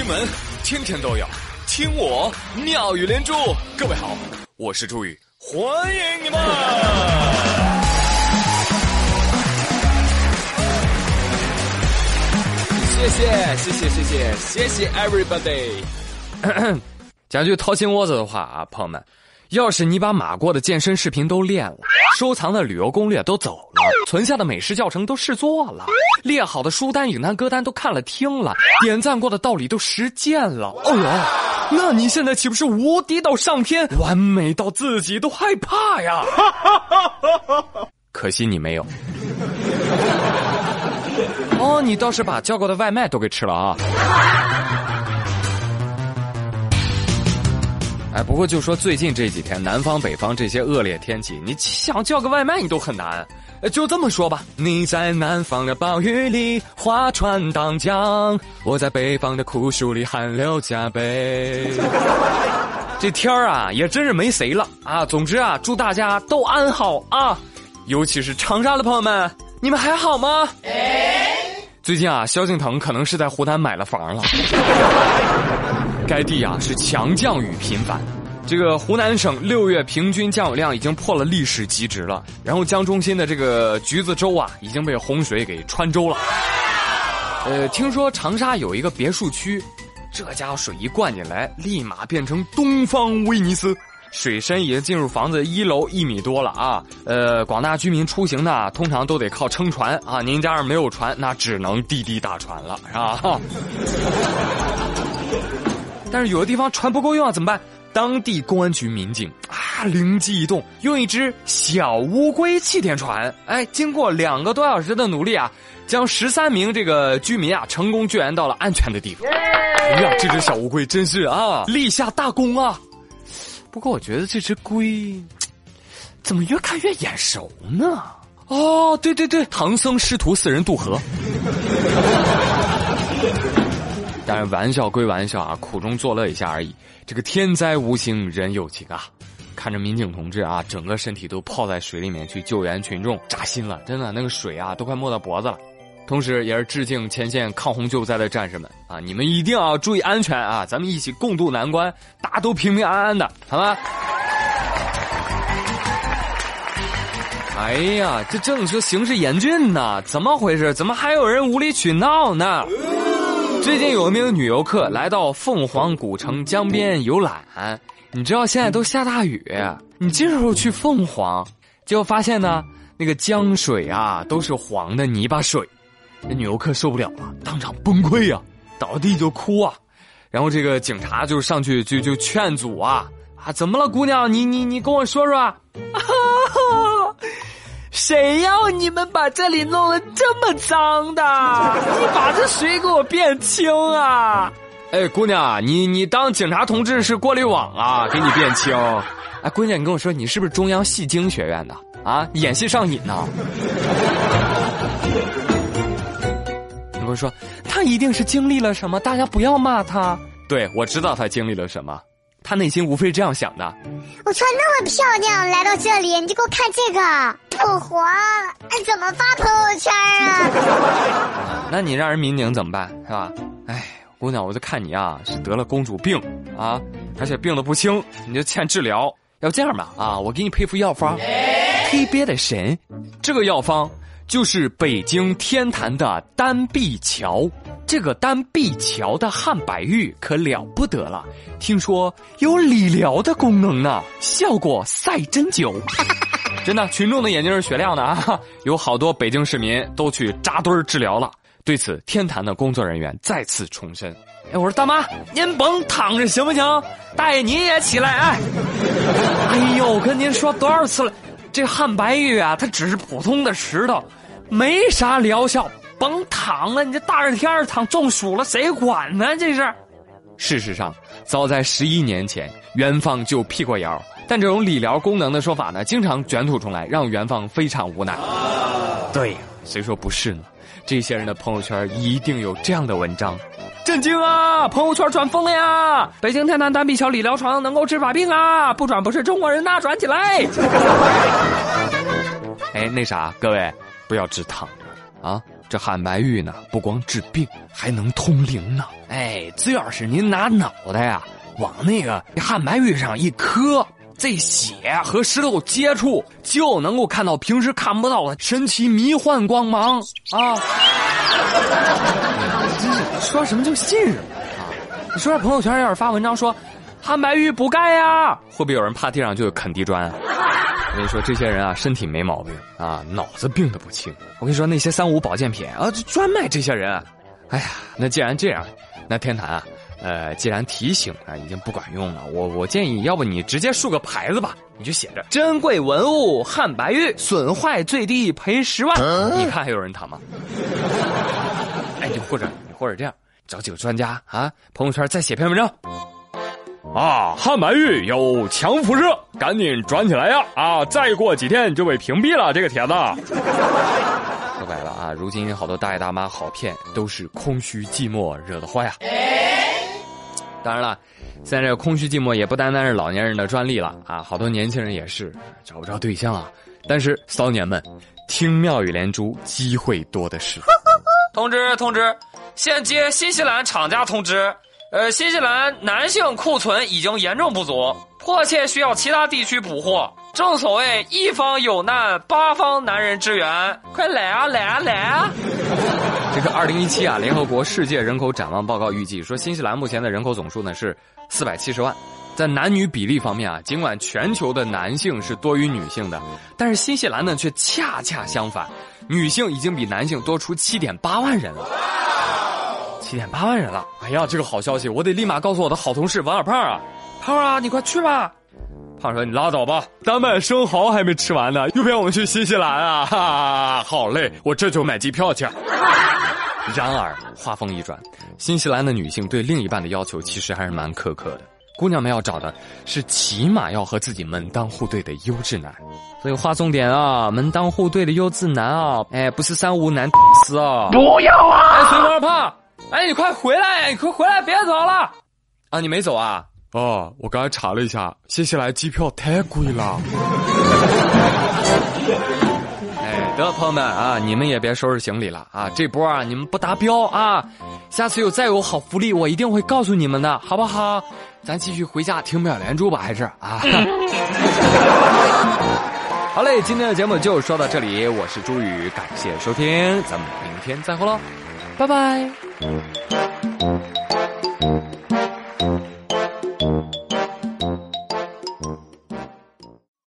新闻天天都有，听我妙语连珠。各位好，我是朱宇，欢迎你们！谢谢谢谢谢谢谢谢 everybody。讲句掏心窝子的话啊，朋友们，要是你把马过的健身视频都练了，收藏的旅游攻略都走了，存下的美食教程都试做了，列好的书单、影单、歌单都看了听了，点赞过的道理都实践了，哦呦，那你现在岂不是无敌到上天，完美到自己都害怕呀？可惜你没有。哦，你倒是把叫过的外卖都给吃了啊！哎，不过就说最近这几天南方北方这些恶劣天气，你想叫个外卖你都很难。就这么说吧，你在南方的暴雨里划船荡江，我在北方的酷暑里汗流浃背。这天儿啊，也真是没谁了啊！总之啊，祝大家都安好啊！尤其是长沙的朋友们，你们还好吗？最近啊，萧敬腾可能是在湖南买了房了。该地啊是强降雨频繁，这个湖南省六月平均降雨量已经破了历史极值了。然后江中心的这个橘子洲啊，已经被洪水给穿州了。呃，听说长沙有一个别墅区，这家伙水一灌进来，立马变成东方威尼斯。水深已经进入房子一楼一米多了啊！呃，广大居民出行呢，通常都得靠撑船啊。您家要没有船，那只能滴滴打船了，是吧？但是有的地方船不够用啊，怎么办？当地公安局民警啊，灵机一动，用一只小乌龟气垫船，哎，经过两个多小时的努力啊，将十三名这个居民啊，成功救援到了安全的地方。哎呀，这只小乌龟真是啊，立下大功啊！不过我觉得这只龟，怎么越看越眼熟呢？哦，对对对，唐僧师徒四人渡河。当然，玩笑归玩笑啊，苦中作乐一下而已。这个天灾无形，人有情啊！看着民警同志啊，整个身体都泡在水里面去救援群众，扎心了，真的，那个水啊，都快没到脖子了。同时，也是致敬前线抗洪救灾的战士们啊！你们一定要注意安全啊！咱们一起共度难关，大家都平平安安的，好吗？哎呀，这正说形势严峻呢，怎么回事？怎么还有人无理取闹呢？最近有一名女游客来到凤凰古城江边游览，你知道现在都下大雨，你这时候去凤凰，结果发现呢，那个江水啊都是黄的泥巴水。这女游客受不了了，当场崩溃呀，倒地就哭啊，然后这个警察就上去就就劝阻啊啊，怎么了，姑娘，你你你跟我说说，啊，谁要你们把这里弄得这么脏的？你把这水给我变清啊！哎，姑娘，你你当警察同志是过滤网啊，给你变清。哎，姑娘，你跟我说，你是不是中央戏精学院的啊？演戏上瘾呢？我说，他一定是经历了什么，大家不要骂他。对，我知道他经历了什么，他内心无非是这样想的。我穿那么漂亮来到这里，你就给我看这个，我黄，怎么发朋友圈啊？那你让人民警怎么办，是吧？哎，姑娘，我就看你啊，是得了公主病啊，而且病的不轻，你就欠治疗。要这样吧，啊，我给你配副药方，特别的神，这个药方。就是北京天坛的丹碧桥，这个丹碧桥的汉白玉可了不得了，听说有理疗的功能呢，效果赛针灸。真的，群众的眼睛是雪亮的啊，有好多北京市民都去扎堆治疗了。对此，天坛的工作人员再次重申：“哎，我说大妈，您甭躺着行不行？大爷你也起来哎！哎呦，我跟您说多少次了，这汉白玉啊，它只是普通的石头。”没啥疗效，甭躺了！你这大热天躺中暑了，谁管呢？这是。事实上，早在十一年前，元芳就辟过谣，但这种理疗功能的说法呢，经常卷土重来，让元芳非常无奈。对，谁说不是呢？这些人的朋友圈一定有这样的文章：震惊啊！朋友圈转疯了呀！北京天坛单臂桥理疗床能够治法病啊！不转不是中国人呐！转起来！哎，那啥，各位。不要只躺着，啊！这汉白玉呢，不光治病，还能通灵呢。哎，只要是您拿脑袋呀往那个汉白玉上一磕，这血和石头接触，就能够看到平时看不到的神奇迷幻光芒啊！真 是说什么就信什么啊！你说这朋友圈要是发文章说汉白玉补钙呀，会不会有人趴地上就啃地砖？我跟你说，这些人啊，身体没毛病啊，脑子病的不轻。我跟你说，那些三无保健品啊，就专卖这些人。哎呀，那既然这样，那天坛啊，呃，既然提醒啊已经不管用了，我我建议，要不你直接竖个牌子吧，你就写着“珍贵文物汉白玉，损坏最低赔十万”，你看还有人谈吗？哎，你或者你或者这样，找几个专家啊，朋友圈再写篇文章。啊，汉白玉有强辐射，赶紧转起来呀！啊，再过几天就被屏蔽了这个帖子。说白了啊，如今好多大爷大妈好骗，都是空虚寂寞惹的祸呀。当然了，现在这个空虚寂寞也不单单是老年人的专利了啊，好多年轻人也是找不着对象啊。但是骚年们，听妙语连珠，机会多的是。通知通知，现接新西兰厂家通知。呃，新西兰男性库存已经严重不足，迫切需要其他地区补货。正所谓一方有难，八方男人支援，快来啊来啊来啊！这个二零一七啊，联合国世界人口展望报告预计说，新西兰目前的人口总数呢是四百七十万，在男女比例方面啊，尽管全球的男性是多于女性的，但是新西兰呢却恰恰相反，女性已经比男性多出七点八万人了。七点八万人了！哎呀，这个好消息，我得立马告诉我的好同事王小胖啊！胖啊，你快去吧！胖说：“你拉倒吧，丹麦生蚝还没吃完呢，又骗我们去新西兰啊！哈哈，好嘞，我这就买机票去。” 然而话锋一转，新西兰的女性对另一半的要求其实还是蛮苛刻的。姑娘们要找的是起码要和自己门当户对的优质男。所以划重点啊，门当户对的优质男啊，哎，不是三无男死啊！不要啊！哎，随二胖。哎，你快回来！你快回来，别走了！啊，你没走啊？哦，我刚才查了一下，新西兰机票太贵了。哎，得朋友们啊，你们也别收拾行李了啊！这波啊，你们不达标啊，下次有再有好福利，我一定会告诉你们的，好不好？咱继续回家听妙连珠吧，还是啊？好嘞，今天的节目就说到这里，我是朱宇，感谢收听，咱们明天再会喽。拜拜。Thank you.